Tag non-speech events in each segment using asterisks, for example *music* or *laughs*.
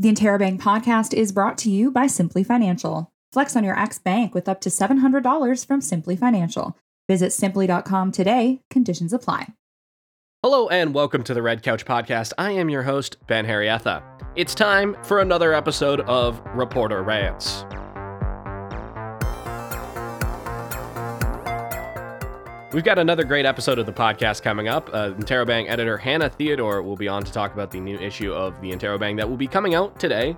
The Interrobang podcast is brought to you by Simplii Financial. Flex on your ex bank with up to $700 from Simplii Financial. Visit simplii.com today. Conditions apply. Hello and welcome to the Red Couch Podcast. I am your host, Ben Harrietha. It's time for another episode of Reporter Rants. We've got another great episode of the podcast coming up. Uh, Interrobang editor Hannah Theodore will be on to talk about the new issue of the Interrobang that will be coming out today.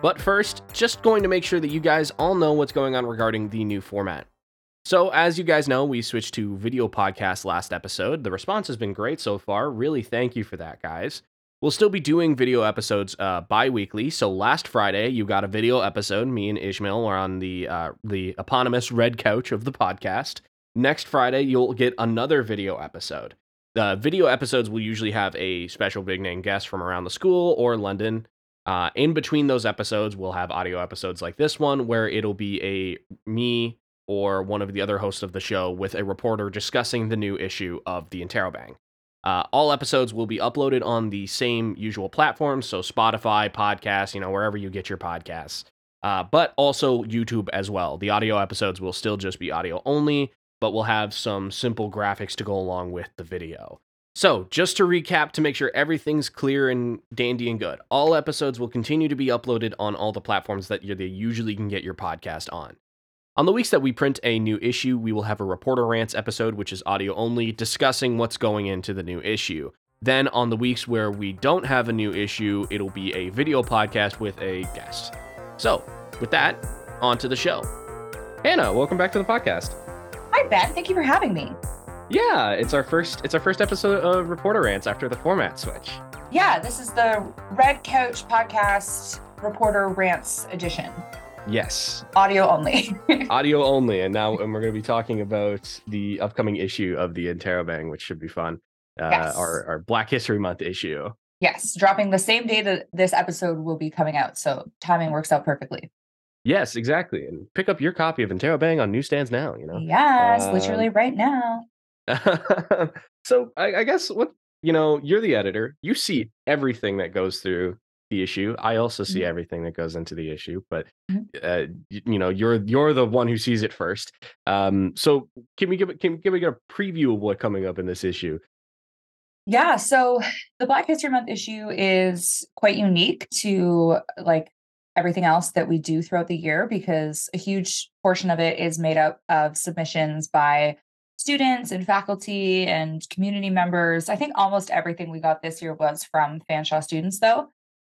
But first, just going to make sure that you guys all know what's going on regarding the new format. So, as you guys know, we switched to video podcast last episode. The response has been great so far. Really thank you for that, guys. We'll still be doing video episodes uh, bi-weekly. So last Friday, you got a video episode. Me and Ishmael are on the uh, the eponymous red couch of the podcast. Next Friday, you'll get another video episode. The video episodes will usually have a special big name guest from around the school or London. Uh, in between those episodes, we'll have audio episodes like this one, where it'll be a me or one of the other hosts of the show with a reporter discussing the new issue of the Interrobang. Uh, all episodes will be uploaded on the same usual platforms, so Spotify, podcasts, you know, wherever you get your podcasts, uh, but also YouTube as well. The audio episodes will still just be audio only, but we'll have some simple graphics to go along with the video. So, just to recap to make sure everything's clear and dandy and good, all episodes will continue to be uploaded on all the platforms that you usually can get your podcast on. On the weeks that we print a new issue, we will have a Reporter Rants episode, which is audio only, discussing what's going into the new issue. Then, on the weeks where we don't have a new issue, it'll be a video podcast with a guest. So, with that, on to the show. Hannah, welcome back to the podcast. Hi, Ben. Thank you for having me. Yeah, it's our first it's our first episode of Reporter Rants after the format switch. Yeah, this is the Red Couch Podcast Reporter Rants edition. Yes. Audio only. *laughs* Audio only, and now and we're going to be talking about the upcoming issue of the Interrobang, which should be fun. Uh, yes. our, our Black History Month issue. Yes, dropping the same day that this episode will be coming out, so timing works out perfectly. Yes, exactly. And pick up your copy of Interrobang on newsstands now, you know? Yes, uh, literally right now. *laughs* so I, I, guess what, you know, you're the editor. You see everything that goes through the issue. I also see mm-hmm. everything that goes into the issue, but mm-hmm. uh, you, you, know, you're you're the one who sees it first. Um, so can we give can, can we get a preview of what coming up in this issue? Yeah, so the Black History Month issue is quite unique to like everything else that we do throughout the year because a huge portion of it is made up of submissions by students and faculty and community members. I think almost everything we got this year was from Fanshawe students, though.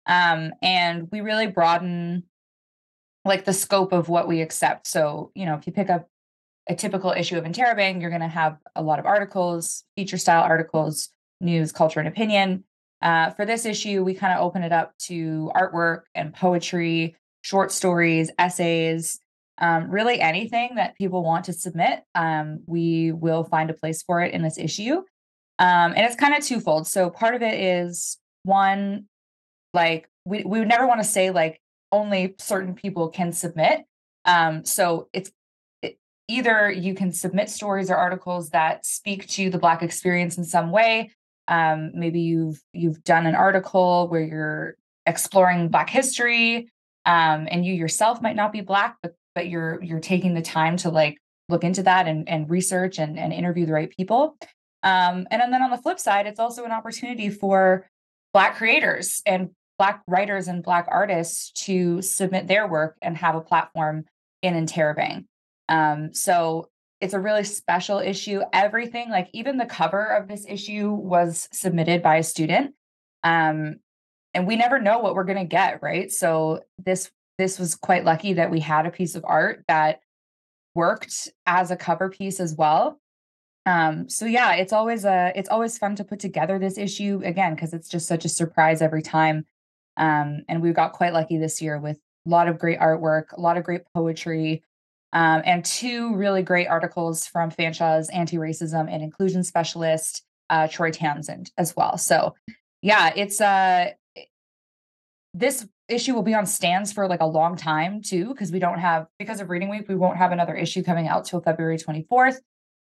Um, and we really broaden like the scope of what we accept. So, you know, if you pick up a typical issue of Interrobang, you're going to have a lot of articles, feature style articles, news, culture, and opinion. Uh, for this issue, we kind of open it up to artwork and poetry, short stories, essays, um, really anything that people want to submit. Um, we will find a place for it in this issue. Um, and it's kind of twofold. So part of it is one, like we, we would never want to say like only certain people can submit. Um, so it's it, either you can submit stories or articles that speak to the Black experience in some way, um, maybe you've you've done an article where you're exploring black history um, and you yourself might not be black but but you're you're taking the time to like look into that and, and research and, and interview the right people um, and then on the flip side it's also an opportunity for black creators and black writers and black artists to submit their work and have a platform in Interrobang. Um, so it's a really special issue. Everything, like even the cover of this issue, was submitted by a student. Um, and we never know what we're going to get, right? So this this was quite lucky that we had a piece of art that worked as a cover piece as well. Um, so yeah, it's always a it's always fun to put together this issue again because it's just such a surprise every time. Um, and we got quite lucky this year with a lot of great artwork, a lot of great poetry, um, and two really great articles from Fanshawe's anti-racism and inclusion specialist, uh, Troy Townsend, as well. So, yeah, it's uh, this issue will be on stands for like a long time too, because we don't have because of Reading Week, we won't have another issue coming out till February twenty fourth.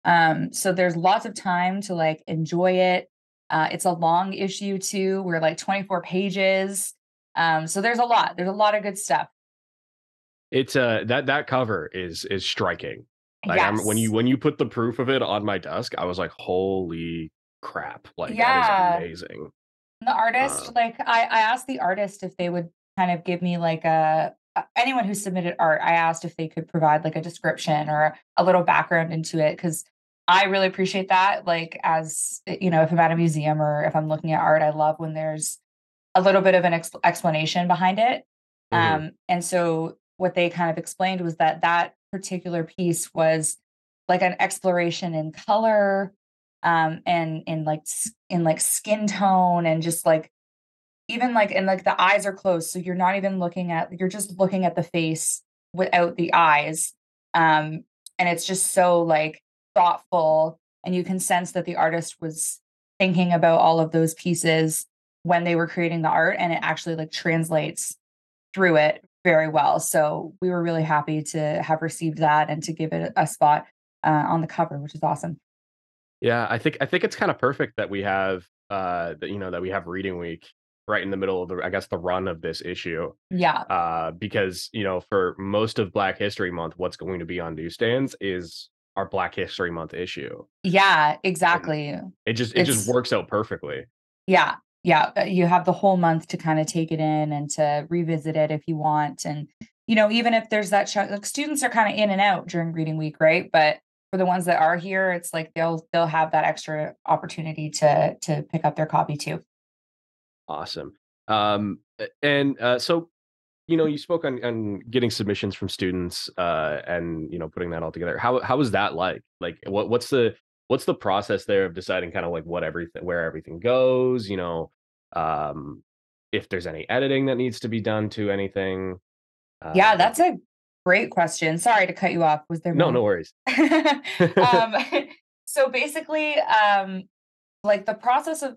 Um, so there's lots of time to like enjoy it. Uh, it's a long issue too. We're like 24 pages. Um, so there's a lot. There's a lot of good stuff. It's uh that that cover is is striking. Like yes. I'm, when you when you put the proof of it on my desk, I was like, holy crap! Like Yeah. that is amazing. the artist Uh, like i i asked the artist if they would kind of give me like a anyone who submitted art i asked if they could provide like a description or a little background into it because i really appreciate that like as uh, you know if i'm at a museum or if i'm looking at art i love when there's a little bit of an ex- explanation behind it Mhm. um and so what they kind of explained was that that particular piece was like an exploration in color um and in like in like skin tone and just like even like and like the eyes are closed so you're not even looking at you're just looking at the face without the eyes um and it's just so like thoughtful and you can sense that the artist was thinking about all of those pieces when they were creating the art and it actually like translates through it very well so we were really happy to have received that and to give it a spot uh, on the cover which is awesome Yeah, I think I think it's kind of perfect that we have uh that you know that we have reading week right in the middle of the I guess the run of this issue. yeah Uh because, you know, for most of Black History Month, what's going to be on newsstands is our Black History Month issue. yeah exactly It just it just works out perfectly. Yeah. Yeah. uh, You have the whole month to kind of take it in and to revisit it if you want. And, you know, even if there's that chunk, like students are kind of in and out during reading week, right? But for the ones that are here, it's like they'll they'll have that extra opportunity to to pick up their copy too. Awesome. Um and uh so you know, you spoke on on getting submissions from students uh and you know putting that all together. How how was that like? Like what what's the what's the process there of deciding kind of like what everything where everything goes, you know, um if there's any editing that needs to be done to anything. Yeah, Um, that's a great question. Sorry to cut you off. Was there no, more? no worries. *laughs* um, *laughs* so basically, um, like the process of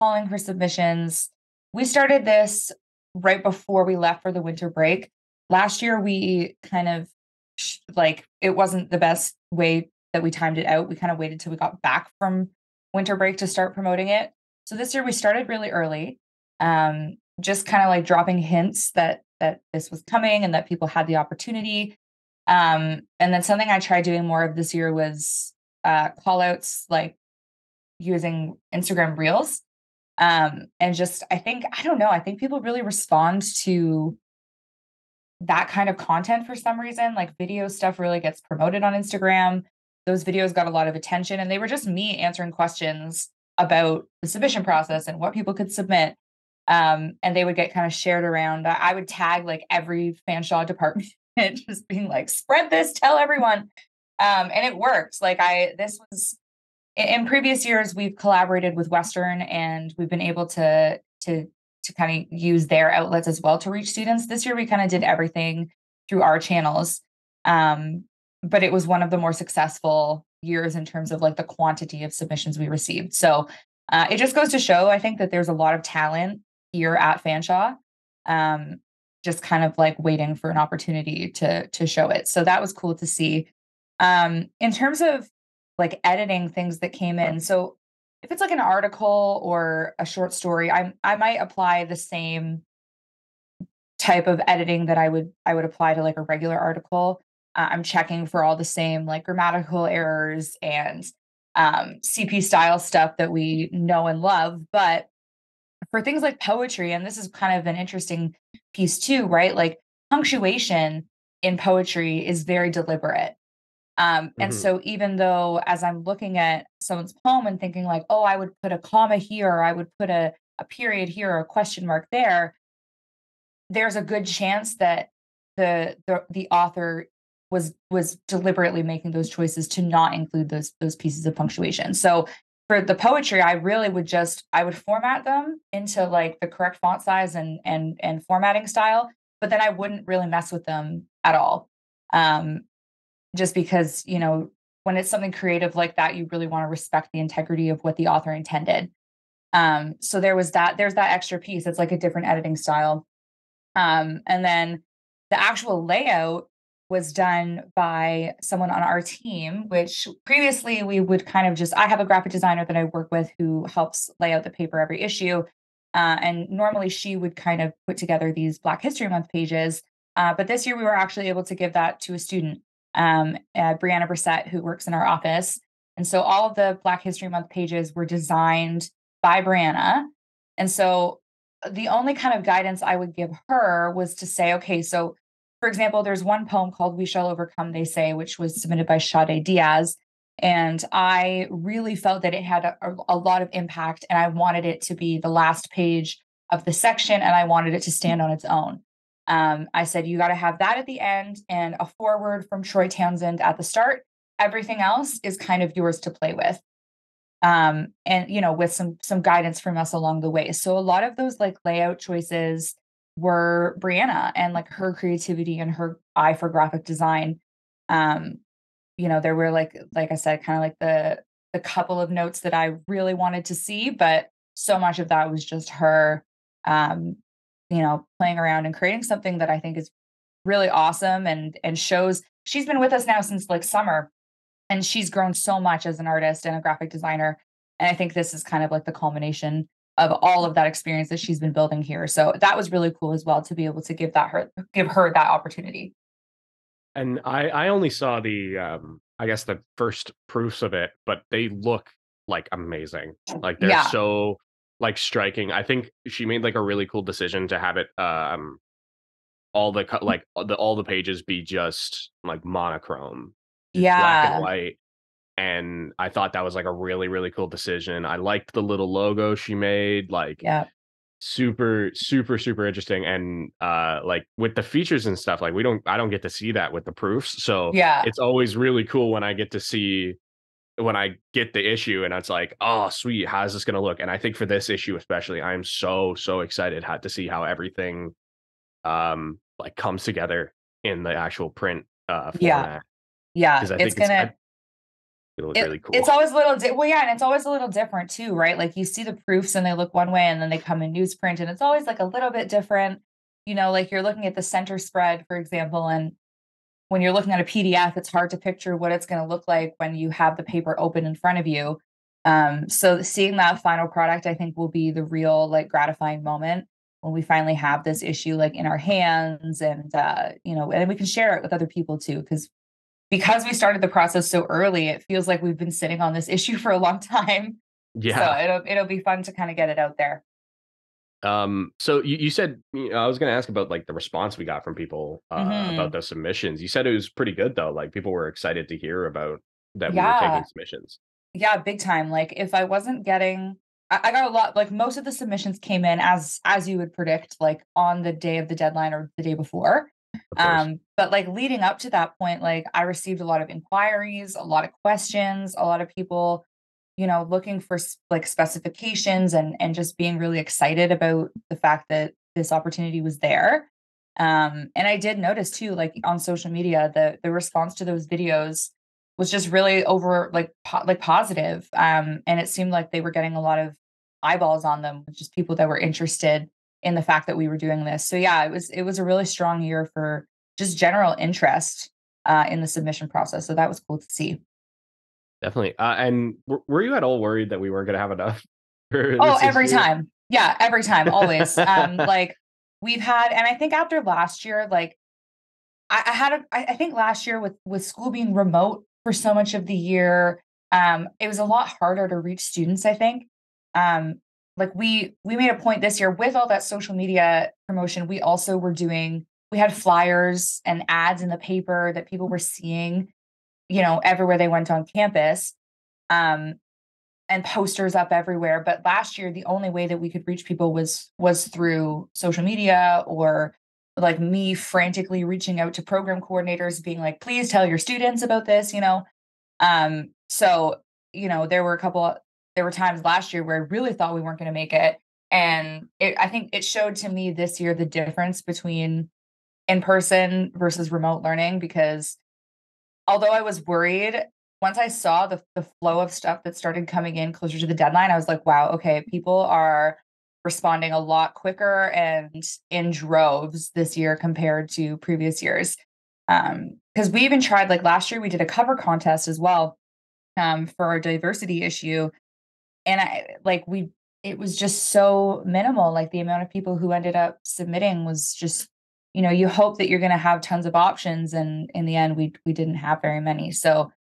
calling for submissions, we started this right before we left for the winter break. Last year, we kind of like it wasn't the best way that we timed it out. We kind of waited till we got back from winter break to start promoting it. So this year we started really early, um, just kind of like dropping hints that that this was coming and that people had the opportunity. Um, and then something I tried doing more of this year was uh, call outs like using Instagram Reels. Um, and just, I think, I don't know, I think people really respond to that kind of content for some reason. Like video stuff really gets promoted on Instagram. Those videos got a lot of attention, and they were just me answering questions about the submission process and what people could submit. Um, and they would get kind of shared around. I would tag like every Fanshawe department, *laughs* just being like, spread this, tell everyone. Um, and it worked. Like I, this was in, in previous years, we've collaborated with Western, and we've been able to to to kind of use their outlets as well to reach students. This year, we kind of did everything through our channels, um, but it was one of the more successful years in terms of like the quantity of submissions we received. So uh, it just goes to show, I think, that there's a lot of talent here at Fanshawe. Um, just kind of like waiting for an opportunity to to show it. So that was cool to see. Um, in terms of like editing things that came in, so if it's like an article or a short story, I I might apply the same type of editing that I would I would apply to like a regular article. Uh, I'm checking for all the same like grammatical errors and um, CP style stuff that we know and love, but for things like poetry, and this is kind of an interesting piece too, right? Like punctuation in poetry is very deliberate. Um, and Mhm. so even though as I'm looking at someone's poem and thinking like, oh, I would put a comma here, or I would put a, a period here or a question mark there, there's a good chance that the the, the author was was deliberately making those choices to not include those those pieces of punctuation. So for the poetry, I really would just I would format them into like the correct font size and and and formatting style, but then I wouldn't really mess with them at all. Um, just because, you know, when it's something creative like that, you really want to respect the integrity of what the author intended. Um, so there was that, there's that extra piece. It's like a different editing style. Um, and then the actual layout was done by someone on our team, which previously we would kind of just, I have a graphic designer that I work with who helps lay out the paper every issue. Uh, and normally she would kind of put together these Black History Month pages. Uh, but this year we were actually able to give that to a student, um, uh, Brianna Brissett, who works in our office. And so all of the Black History Month pages were designed by Brianna. And so the only kind of guidance I would give her was to say, okay, so for example, there's one poem called We Shall Overcome, They Say, which was submitted by Sade Diaz. And I really felt that it had a, a, lot of impact, and I wanted it to be the last page of the section, and I wanted it to stand on its own. Um, I said, you got to have that at the end and a foreword from Troy Townsend at the start. Everything else is kind of yours to play with um and you know with some some guidance from us along the way so a lot of those like layout choices were brianna and like her creativity and her eye for graphic design um you know there were like like i said kind of like the the couple of notes that i really wanted to see but so much of that was just her um you know playing around and creating something that i think is really awesome and and shows she's been with us now since like summer and she's grown so much as an artist and a graphic designer and i think this is kind of like the culmination of all of that experience that she's been building here so that was really cool as well to be able to give that her give her that opportunity and i i only saw the um i guess the first proofs of it but they look like amazing like they're yeah. so like striking i think she made like a really cool decision to have it um all the like the all the pages be just like monochrome yeah. black and white. And I thought that was like a really, really cool decision. I liked the little logo she made. Like, yeah super super super interesting and uh like with the features and stuff like we don't i don't get to see that with the proofs so yeah it's always really cool when i get to see when i get the issue and it's like oh sweet how's this going to look and i think for this issue especially i'm so so excited how to see how everything um like comes together in the actual print uh format yeah yeah, it's gonna. It's, it, really cool. It's always a little di- well, yeah, and it's always a little different too, right? Like you see the proofs and they look one way, and then they come in newsprint, and it's always like a little bit different. You know, like you're looking at the center spread, for example, and when you're looking at a PDF, it's hard to picture what it's going to look like when you have the paper open in front of you. Um, so seeing that final product, I think, will be the real like gratifying moment when we finally have this issue like in our hands, and uh, you know, and we can share it with other people too, because because we started the process so early, it feels like we've been sitting on this issue for a long *laughs* time. Yeah. So it'll it'll be fun to kind of get it out there. Um, so you, you said you know, I was gonna ask about like the response we got from people uh, mm-hmm. about the submissions. You said it was pretty good though. Like people were excited to hear about that yeah. we were taking submissions. Yeah, big time. Like if I wasn't getting I, I got a lot like most of the submissions came in as as you would predict, like on the day of the deadline or the day before. Um, but like leading up to that point, like I received a lot of inquiries, a lot of questions, a lot of people, you know, looking for like specifications and and just being really excited about the fact that this opportunity was there. Um, and I did notice too, like on social media, the the response to those videos was just really over like po- like positive. Um, and it seemed like they were getting a lot of eyeballs on them, just people that were interested in the fact that we were doing this. So yeah, it was it was a really strong year for just general interest uh, in the submission process. So that was cool to see. Definitely. Uh, and w- were you at all worried that we weren't going to have enough? *laughs* oh, every year? time. Yeah, every time, always. um, *laughs* like we've had, and I think after last year, like I, I had, a, I think last year with with school being remote for so much of the year, um, it was a lot harder to reach students. I think, um, like we we made a point this year with all that social media promotion we also were doing we had flyers and ads in the paper that people were seeing you know everywhere they went on campus um and posters up everywhere. But last year the only way that we could reach people was was through social media or like me frantically reaching out to program coordinators being like please tell your students about this you know? Um so you know there were a couple there were times last year where I really thought we weren't going to make it. And it, I think it showed to me this year the difference between in person versus remote learning because although I was worried, once I saw the, the flow of stuff that started coming in closer to the deadline, I was like, wow, okay, people are responding a lot quicker and in droves this year compared to previous years. Um, because we even tried like last year we did a cover contest as well um, for our diversity issue and I like we it was just so minimal. Like the amount of people who ended up submitting was just, you know, you hope that you're going to have tons of options, and in the end, we we didn't have very many. So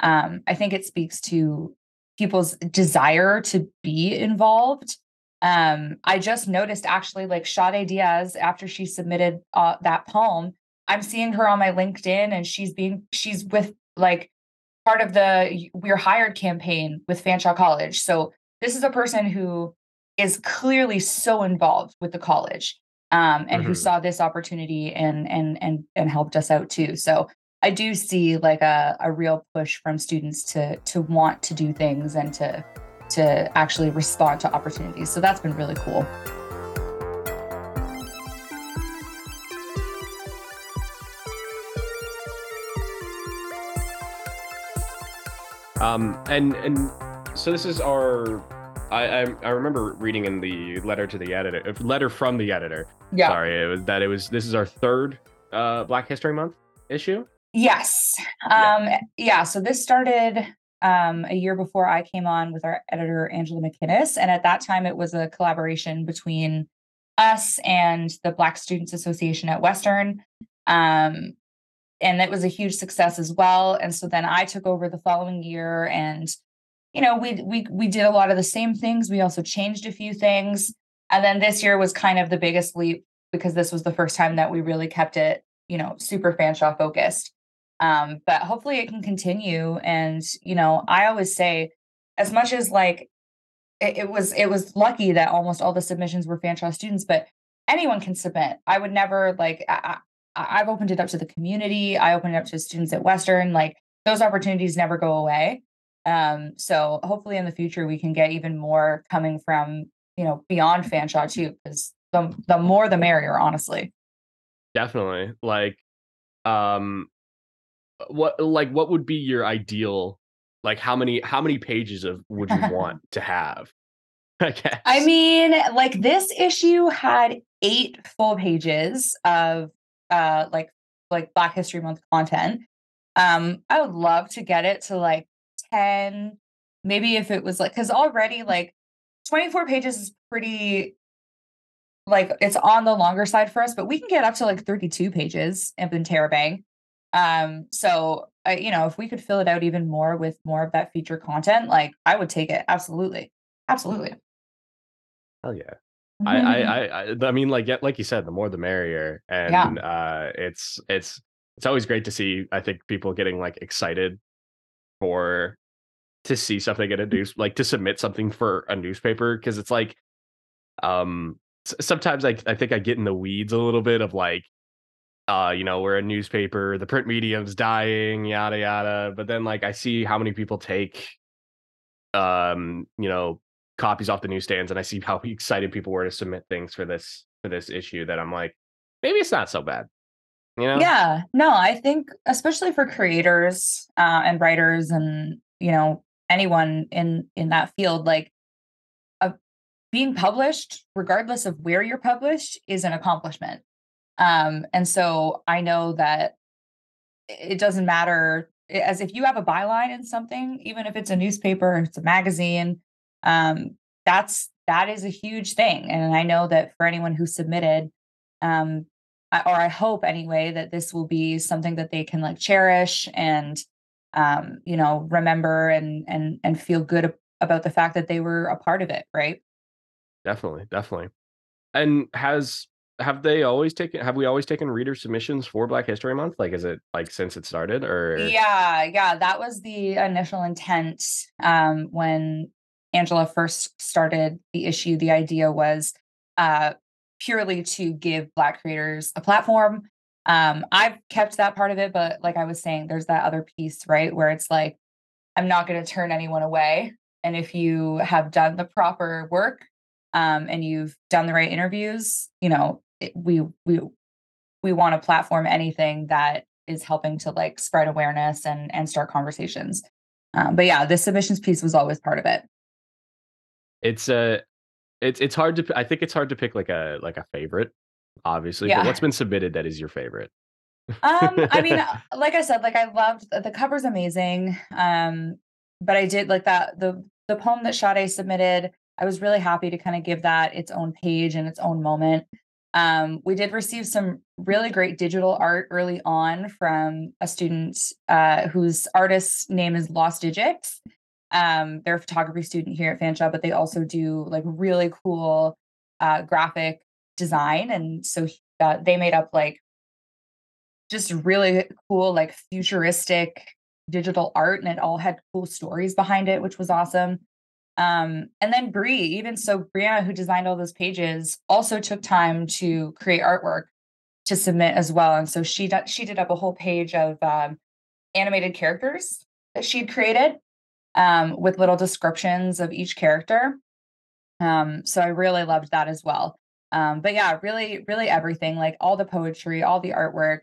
um, I think it speaks to people's desire to be involved. Um, I just noticed actually, like Sade Diaz, after she submitted uh, that poem, I'm seeing her on my LinkedIn, and she's being she's with like part of the We're Hired campaign with Fanshawe College. So this is a person who is clearly so involved with the college um, and mm-hmm. who saw this opportunity and and and and helped us out too. So I do see like a, a real push from students to to want to do things and to to actually respond to opportunities. So that's been really cool. Um, and and so this is our. I, I, I remember reading in the letter to the editor, uh, letter from the editor. Yeah. Sorry, it was that it was. This is our third uh, Black History Month issue. Yes. Um, yeah. yeah. So this started um, a year before I came on with our editor Angela McInnes, and at that time it was a collaboration between us and the Black Students Association at Western. Um, and that was a huge success as well. And so then I took over the following year and you know, we we we did a lot of the same things. We also changed a few things. And then this year was kind of the biggest leap because this was the first time that we really kept it, you know, super Fanshawe focused. Um, but hopefully it can continue. And, you know, I always say, as much as like it, it was it was lucky that almost all the submissions were Fanshawe students, but anyone can submit. I would never like I've opened it up to the community. I opened it up to students at Western. Like those opportunities never go away. Um, so hopefully in the future we can get even more coming from you know beyond Fanshawe too, because the the more the merrier, honestly. Definitely. Like, um, what like what would be your ideal? Like how many how many pages of would you want *laughs* to have? I guess. I mean, like this issue had eight full pages of uh like like Black History Month content. Um, I would love to get it to like 10, maybe if it was like because already like 24 pages is pretty like it's on the longer side for us, but we can get up to like 32 pages in Interrobang. Um, so I, you know, if we could fill it out even more with more of that feature content, like I would take it. Absolutely. Absolutely. Hell yeah. I, I, *laughs* I, I mean, like, like you said, the more the merrier, and yeah. uh, it's, it's, it's always great to see. I think people getting like excited for to see something in a news, like to submit something for a newspaper, because it's like, um, sometimes I, I think I get in the weeds a little bit of like, uh, you know, we're a newspaper, the print medium's dying, yada yada. But then like I see how many people take, um, you know, copies off the newsstands and I see how *laughs* excited people were to submit things for this for this issue that I'm like, maybe it's not so bad. You know? Yeah. No, I think especially for creators uh, and writers and you know anyone in in that field, like uh, being published, regardless of where you're published, is an accomplishment. Um, and so I know that it doesn't matter as if you have a byline in something, even if it's a newspaper, it's a magazine, um, that's that is a huge thing and i know that for anyone who submitted um, I, or i hope anyway that this will be something that they can like cherish and um, you know remember and and and feel good about the fact that they were a part of it right? Definitely definitely. And has have they always taken have we always taken reader submissions for black history month? Like is it like since it started or? Yeah yeah that was the initial intent um when Angela first started the issue, the idea was uh, purely to give Black creators a platform. Um, I've kept that part of it, but like I was saying, there's that other piece, right? Where it's like, I'm not going to turn anyone away. And if you have done the proper work um, and you've done the right interviews, you know, it, we we we want to platform anything that is helping to like spread awareness and and start conversations. Um, but yeah, the submissions piece was always part of it it's a uh, it's it's hard to I think it's hard to pick like a like a favorite, obviously. Yeah. But what's been submitted that is your favorite? um, I mean, uh, *laughs* like I said, like I loved the cover's amazing. Um, but I did like that the the poem that Sade submitted. I was really happy to kind of give that its own page and its own moment. Um, we did receive some really great digital art early on from a student uh, whose artist's name is Lost Digits. Um, they're a photography student here at Fanshawe, but they also do like really cool uh, graphic design. And so uh, they made up like just really cool, like futuristic digital art, and it all had cool stories behind it, which was awesome. Um, and then Brie, even so, Brianna, who designed all those pages, also took time to create artwork to submit as well. And so she did, she did up a whole page of um, animated characters that she'd created um, with little descriptions of each character. Um, so I really loved that as well. Um, but yeah, really, really everything like all the poetry, all the artwork.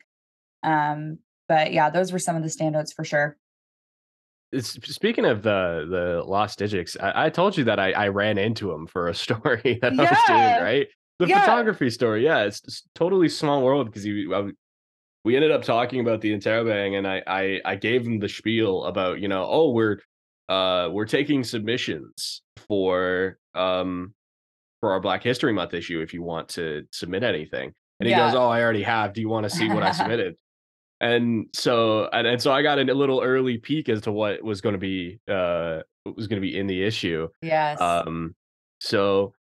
Um, but yeah, those were some of the standouts for sure. It's, speaking of the the lost digits, I, I told you that I, I ran into him for a *laughs* story that yeah. I was doing, right? The yeah. photography story, yeah, it's, totally small world because he I, we ended up talking about the interrobang and I, I I gave him the spiel about you know oh we're uh we're taking submissions for um for our Black History Month issue if you want to submit anything. And he yeah. goes, "Oh, I already have. Do you want to see what I *laughs* submitted?" and so and, and so I got a little early peek as to what was going to be uh was going to be in the issue. Yes. Um. So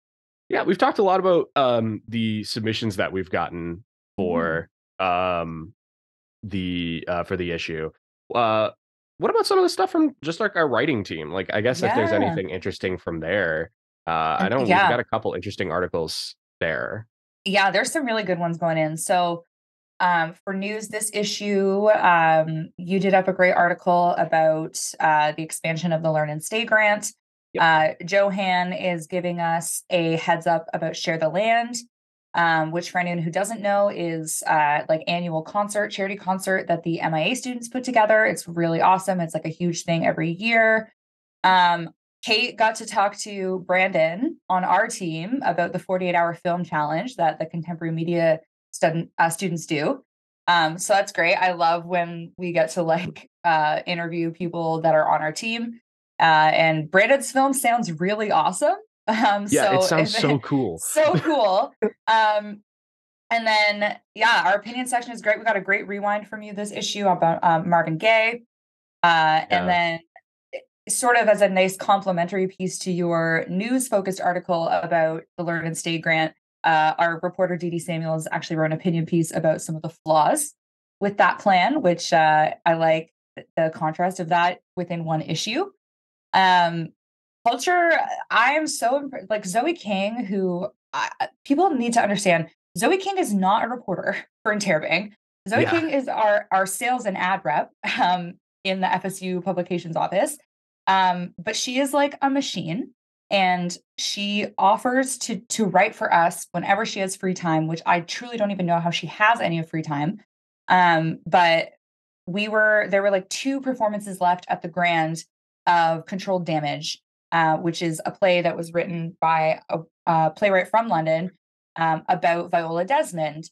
yeah, we've talked a lot about um the submissions that we've gotten mm-hmm. for mm. um the uh for the issue. Uh what about some of the stuff from just like our writing team? Like I guess yeah. if there's anything interesting from there. Uh I know yeah. we've got a couple interesting articles there. Yeah, there's some really good ones going in. So um, for news this issue, um, you did up a great article about uh, the expansion of the Learn and Stay grant. Yep. Uh, Johan is giving us a heads up about Share the Land, um, which for anyone who doesn't know is uh, like annual concert, charity concert that the MIA students put together. It's really awesome. It's like a huge thing every year. Um, Kate got to talk to Brandon on our team about the 48 hour film challenge that the contemporary media uh, students do. Um, so that's great. I love when we get to like uh, interview people that are on our team. Uh, and Brandon's film sounds really awesome. Um, yeah, so it sounds so *laughs* cool. so *laughs* cool. Um, and then, yeah, our opinion section is great. We got a great rewind from you this issue about um, Marvin Gaye. Uh, yeah. And then, eh, sort of as a nice complementary piece to your news focused article about the Learn and Stay grant, uh, our reporter Dee Dee Samuels actually wrote an opinion piece about some of the flaws with that plan, which uh, I like the contrast of that within one issue. Um, culture, I am so imp- like Zoe King, who people need to understand. Zoe King is not a reporter *laughs* for Interrobang. Zoe yeah. King is our our sales and ad rep um, in the FSU publications office. Um, but she is like a machine and she offers to to write for us whenever she has free time which i truly don't even know how she has any of free time um, but we were there were like two performances left at the grand of controlled damage uh, which is a play that was written by a, a playwright from london um, about viola desmond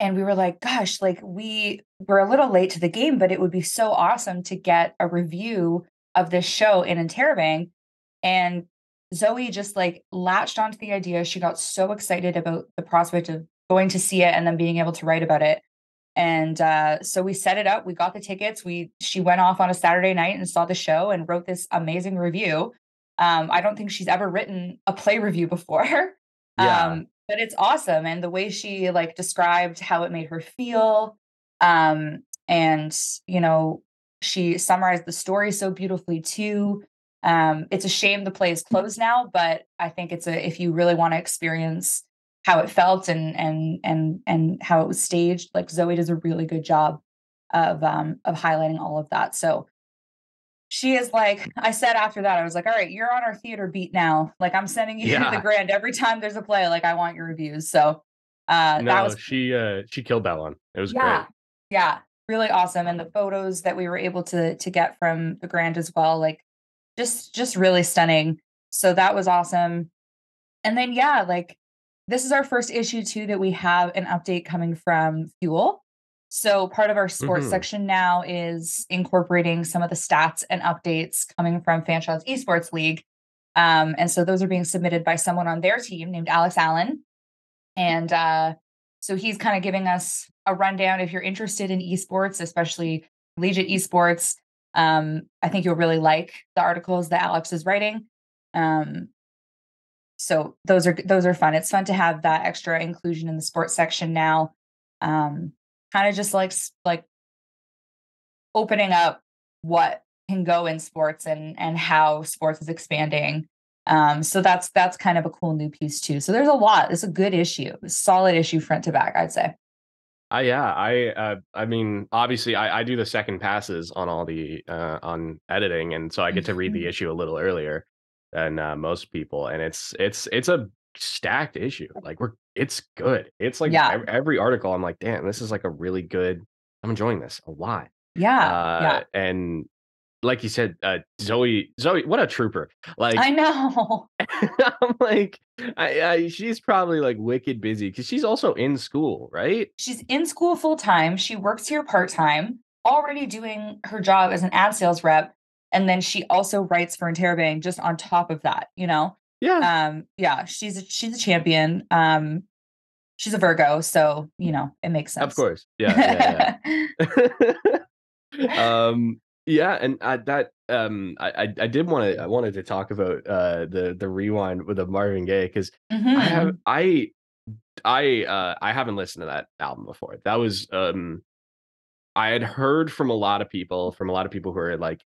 and we were like gosh like we were a little late to the game but it would be so awesome to get a review of this show in Interrobang and Zoe just like latched onto the idea. She got so excited about the prospect of going to see it and then being able to write about it. And uh, so we set it up. We got the tickets. We she went off on a Saturday night and saw the show and wrote this amazing review. Um, I don't think she's ever written a play review *laughs* before. Yeah. Um, but it's awesome. And the way she like described how it made her feel. Um, and you know, she summarized the story so beautifully too. Um, it's a shame the play is closed now, but I think it's a if you really want to experience how it felt and and and and how it was staged, like Zoe does a really good job of um of highlighting all of that. So she is like I said after that, I was like, all right, you're on our theater beat now. Like I'm sending you *laughs* yeah. the grand every time there's a play. Like I want your reviews. So uh no, that was she uh she killed that one. It was yeah, great. Yeah, really awesome. And the photos that we were able to to get from the grand as well, like just just really stunning. So that was awesome. And then yeah, like this is our first issue too that we have an update coming from Fuel. So part of our sports mm-hmm. section now is incorporating some of the stats and updates coming from Fanshawe's Esports League. Um, and so those are being submitted by someone on their team named Alex Allen. And uh, so he's kind of giving us a rundown. If you're interested in esports, especially collegiate esports, um, I think you'll really like the articles that Alex is writing. Um, so those are those are fun. It's fun to have that extra inclusion in the sports section now. Um, kind of just like like opening up what can go in sports and and how sports is expanding. Um, so that's that's kind of a cool new piece too. So there's a lot. It's a good issue, a solid issue front to back, I'd say. Uh, yeah, I uh, I mean, obviously, I, I do the second passes on all the uh, on editing, and so I get to read the Mhm. issue a little earlier than uh, most people, and it's it's it's a stacked issue. Like we're it's good. It's like Yeah. ev- every article, I'm like, damn, this is like a really good. I'm enjoying this a lot. Yeah. Uh, yeah. and like you said, uh, Zoe, Zoe, what a trooper! Like I know. *laughs* I'm like, I, I she's probably like wicked busy because she's also in school, right? She's in school full time. She works here part time, already doing her job as an ad sales rep. And then she also writes for Interrobang just on top of that, you know? Yeah, Um, yeah, she's a, she's a champion. Um, she's a Virgo, so you know it makes sense. of course. Yeah, yeah, yeah. *laughs* um, yeah, and I, that um, I I, did want to I wanted to talk about uh the the rewind with the Marvin Gaye because I have Mhm. I I uh I haven't listened to that album before. That was um I had heard from a lot of people, from a lot of people who are like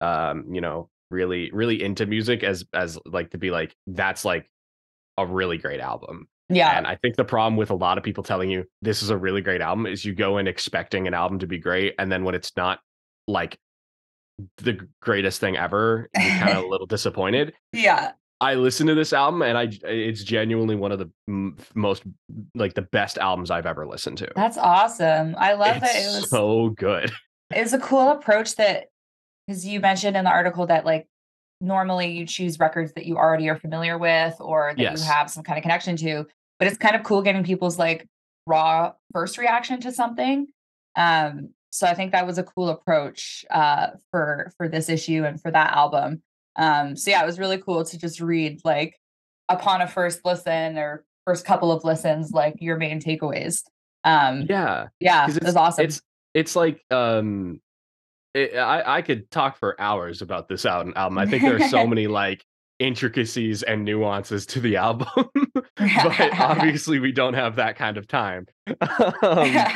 um, you know, really really into music as as like to be like that's like a really great album. Yeah, And I think the problem with a lot of people telling you this is a really great album is you go in expecting an album to be great and then when it's not like the greatest thing ever, you're kind of a *laughs* little disappointed. yeah, I listened to this album and I it's genuinely one of the m- most like the best albums I've ever listened to. that's awesome. I love that it It's was so good. it's a cool approach that because you mentioned in the article that like normally you choose records that you already are familiar with or that Yes. you have some kind of connection to but it's kind of cool getting people's like raw first reaction to something um so i think that was a cool approach uh for for this issue and for that album um so yeah it was really cool to just read like upon a first listen or first couple of listens like your main takeaways um Yeah. yeah it was awesome It's it's like um it, I I could talk for hours about this album. I think there are so *laughs* many like intricacies and nuances to the album, *laughs* but *laughs* obviously we don't have that kind of time. um,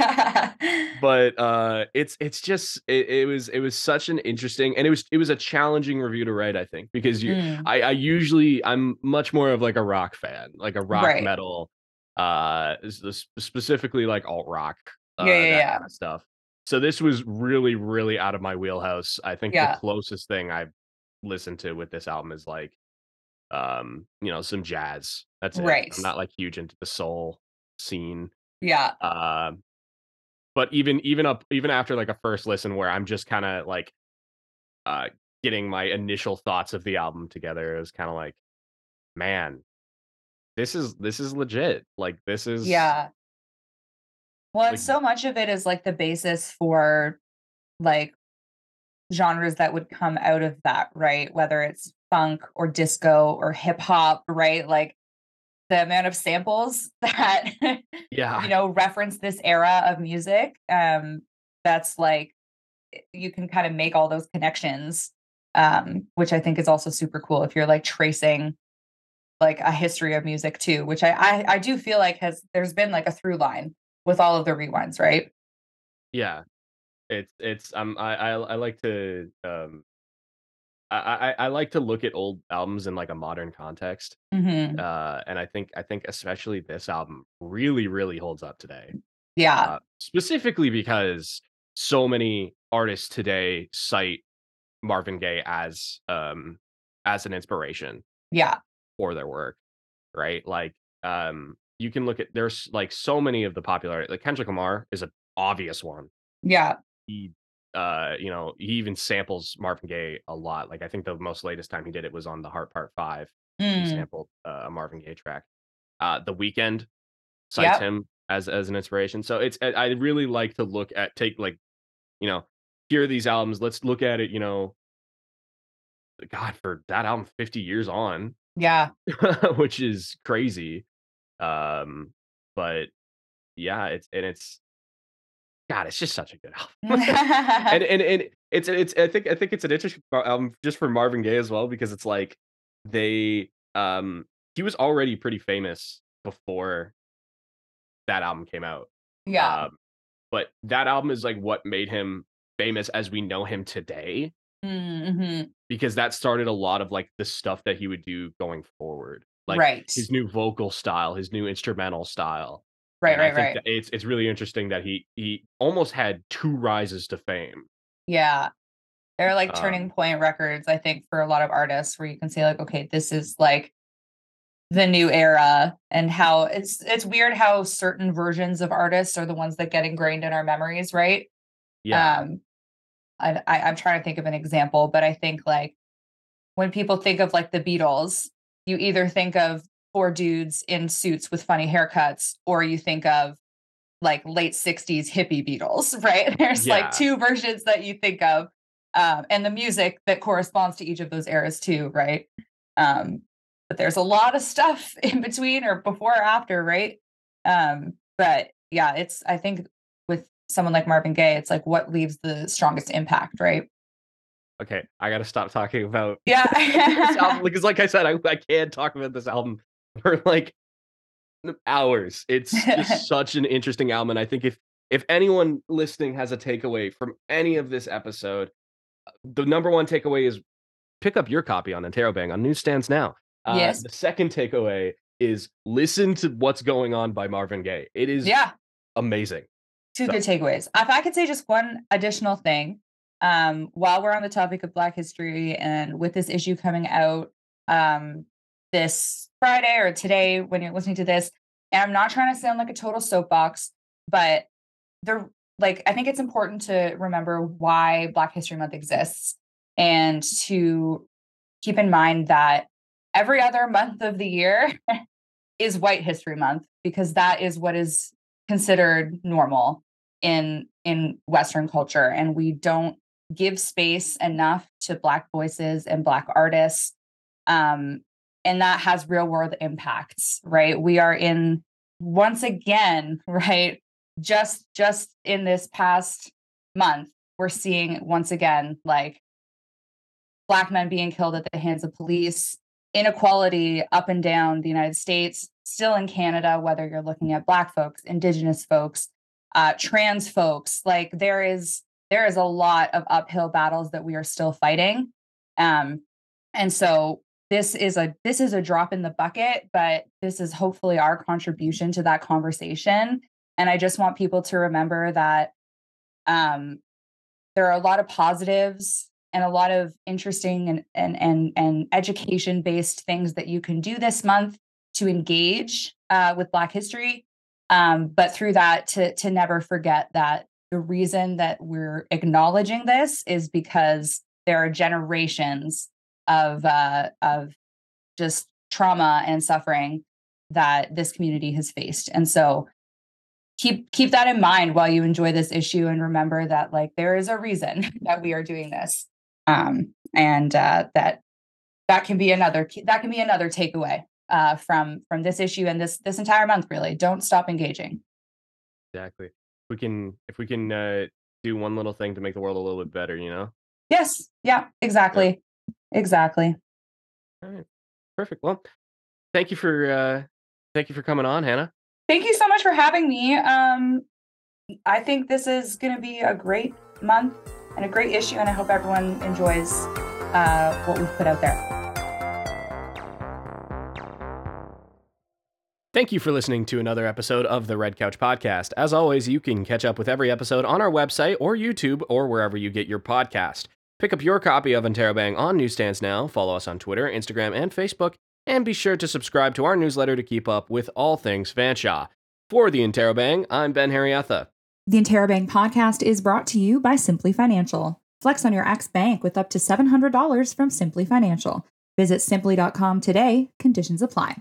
but uh it's it's just it, it was it was such an interesting and it was it was a challenging review to write i think because you Mm, i i usually i'm much more of like a rock fan like a rock Right. metal uh specifically like alt rock uh, Yeah, yeah, yeah. kind of stuff so this was really really out of my wheelhouse i think Yeah. the closest thing i've listened to with this album is like um you know some jazz that's it Right. i'm not like huge into the soul scene yeah um but even even up even after like a first listen where i'm just kind of like uh getting my initial thoughts of the album together it was kind of like man this is this is legit like this is Yeah. Well, Like- so much of it is like the basis for like genres that would come out of that, right? Whether it's funk or disco or hip hop, right? Like the amount of samples *laughs* that yeah you know reference this era of music. Um, that's like you can kind of make all those connections, um, which I think is also super cool if you're like tracing like a history of music too, which I, I I do feel like has there's been like a through line with all of the rewinds, right? yeah it's it's um i i, I like to um I, I I like to look at old albums in like a modern context, hmm uh, and I think I think especially this album really really holds up today. Yeah, uh, specifically because so many artists today cite Marvin Gaye as um as an inspiration yeah, for their work, right? Like um you can look at there's like so many of the popular like Kendrick Lamar is an obvious one. yeah, He uh you know he even samples Marvin Gaye a lot. Like I think the most latest time he did it was on the Heart Part Five. He Mm, sampled uh, a Marvin Gaye track. Uh, the Weeknd cites Yep. him as as an inspiration. So it's I I really like to look at take like you know here are these albums. Let's look at it. You know God for that album 50 years on, Yeah. *laughs* which is crazy. Um, but yeah, it's and it's God, it's just such a good album. *laughs* *laughs* and and and it's it's I think I think it's an interesting album just for Marvin Gaye as well because it's like they um he was already pretty famous before that album came out. yeah. Um, but that album is like what made him famous as we know him today hmm because that started a lot of like the stuff that he would do going forward. Like right. his new vocal style, his new instrumental style. right. And I Right. think Right. it's it's really interesting that he he almost had two rises to fame. Yeah. They're like turning Um, point records, I think, for a lot of artists where you can say, like, okay, this is like the new era and how it's it's weird how certain versions of artists are the ones that get ingrained in our memories, right? Yeah. Um I, I I'm trying to think of an example, but I think like when people think of like the Beatles, you either think of four dudes in suits with funny haircuts, or you think of like late 60s hippie Beatles, *laughs* right? There's Yeah. like two versions that you think of. Um, and the music that corresponds to each of those eras too, right? Um, but there's a lot of stuff *laughs* in between or before or after, right? Um, but yeah, it's I think with someone like Marvin Gaye, it's like what leaves the strongest impact, right? Okay, I gotta stop talking about *laughs* this Yeah. album *laughs* because, like I said, I, I can't talk about this album *laughs* for like hours. It's just such an interesting album, and I think if if anyone listening has a takeaway from any of this episode, the number one takeaway is pick up your copy on Interrobang on newsstands now. Uh, Yes. The second takeaway is listen to what's going on by Marvin Gaye. It is yeah. amazing. two So- good takeaways. If I could say just one additional thing, um, while we're on the topic of Black history and with this issue coming out um, this Friday or today when you're listening to this, and I'm not trying to sound like a total soapbox, but the like I think it's important to remember why Black History Month exists and to keep in mind that every other month of the year *laughs* is White History Month because that is what is considered normal in in western culture. And we don't give space enough to black voices and black artists um and that has real world impacts right? We are in once again *laughs* right just just in this past month we're seeing once again like black men being killed at the hands of police inequality up and down the united states still in canada whether you're looking at black folks indigenous folks uh, trans folks like there is there is a lot of uphill battles that we are still fighting um and so this is a this is a drop in the bucket but this is hopefully our contribution to that conversation and i just want people to remember that um there are a lot of positives and a lot of interesting and and and, and education based things that you can do this month to engage uh, with black history um, but through that to to never forget that the reason that we're acknowledging this is because there are generations of uh, of just trauma and suffering that this community has faced. And so keep keep that in mind while you enjoy this issue and remember that like there is a reason *laughs* that we are doing this. Um and uh that that can be another that can be another takeaway uh from from this issue and this this entire month really. Don't stop engaging. Exactly. We can if we can uh, do one little thing to make the world a little bit better, you know. yes yeah exactly exactly All right. Perfect. Well, thank you for uh thank you for coming on, Hannah. thank you so much for having me um i think this is going to be a great month and a great issue and i hope everyone enjoys uh what we've put out there Thank you for listening to another episode of the Red Couch Podcast. As always, you can catch up with every episode on our website or YouTube or wherever you get your podcast. Pick up your copy of Interrobang on newsstands now, follow us on Twitter, Instagram, and Facebook, and be sure to subscribe to our newsletter to keep up with all things Fanshawe. For the Interrobang, I'm Ben Harrietha. The Interrobang podcast is brought to you by Simplii Financial. Flex on your ex bank with up to $700 from Simplii Financial. Visit simplii.com today. Conditions apply.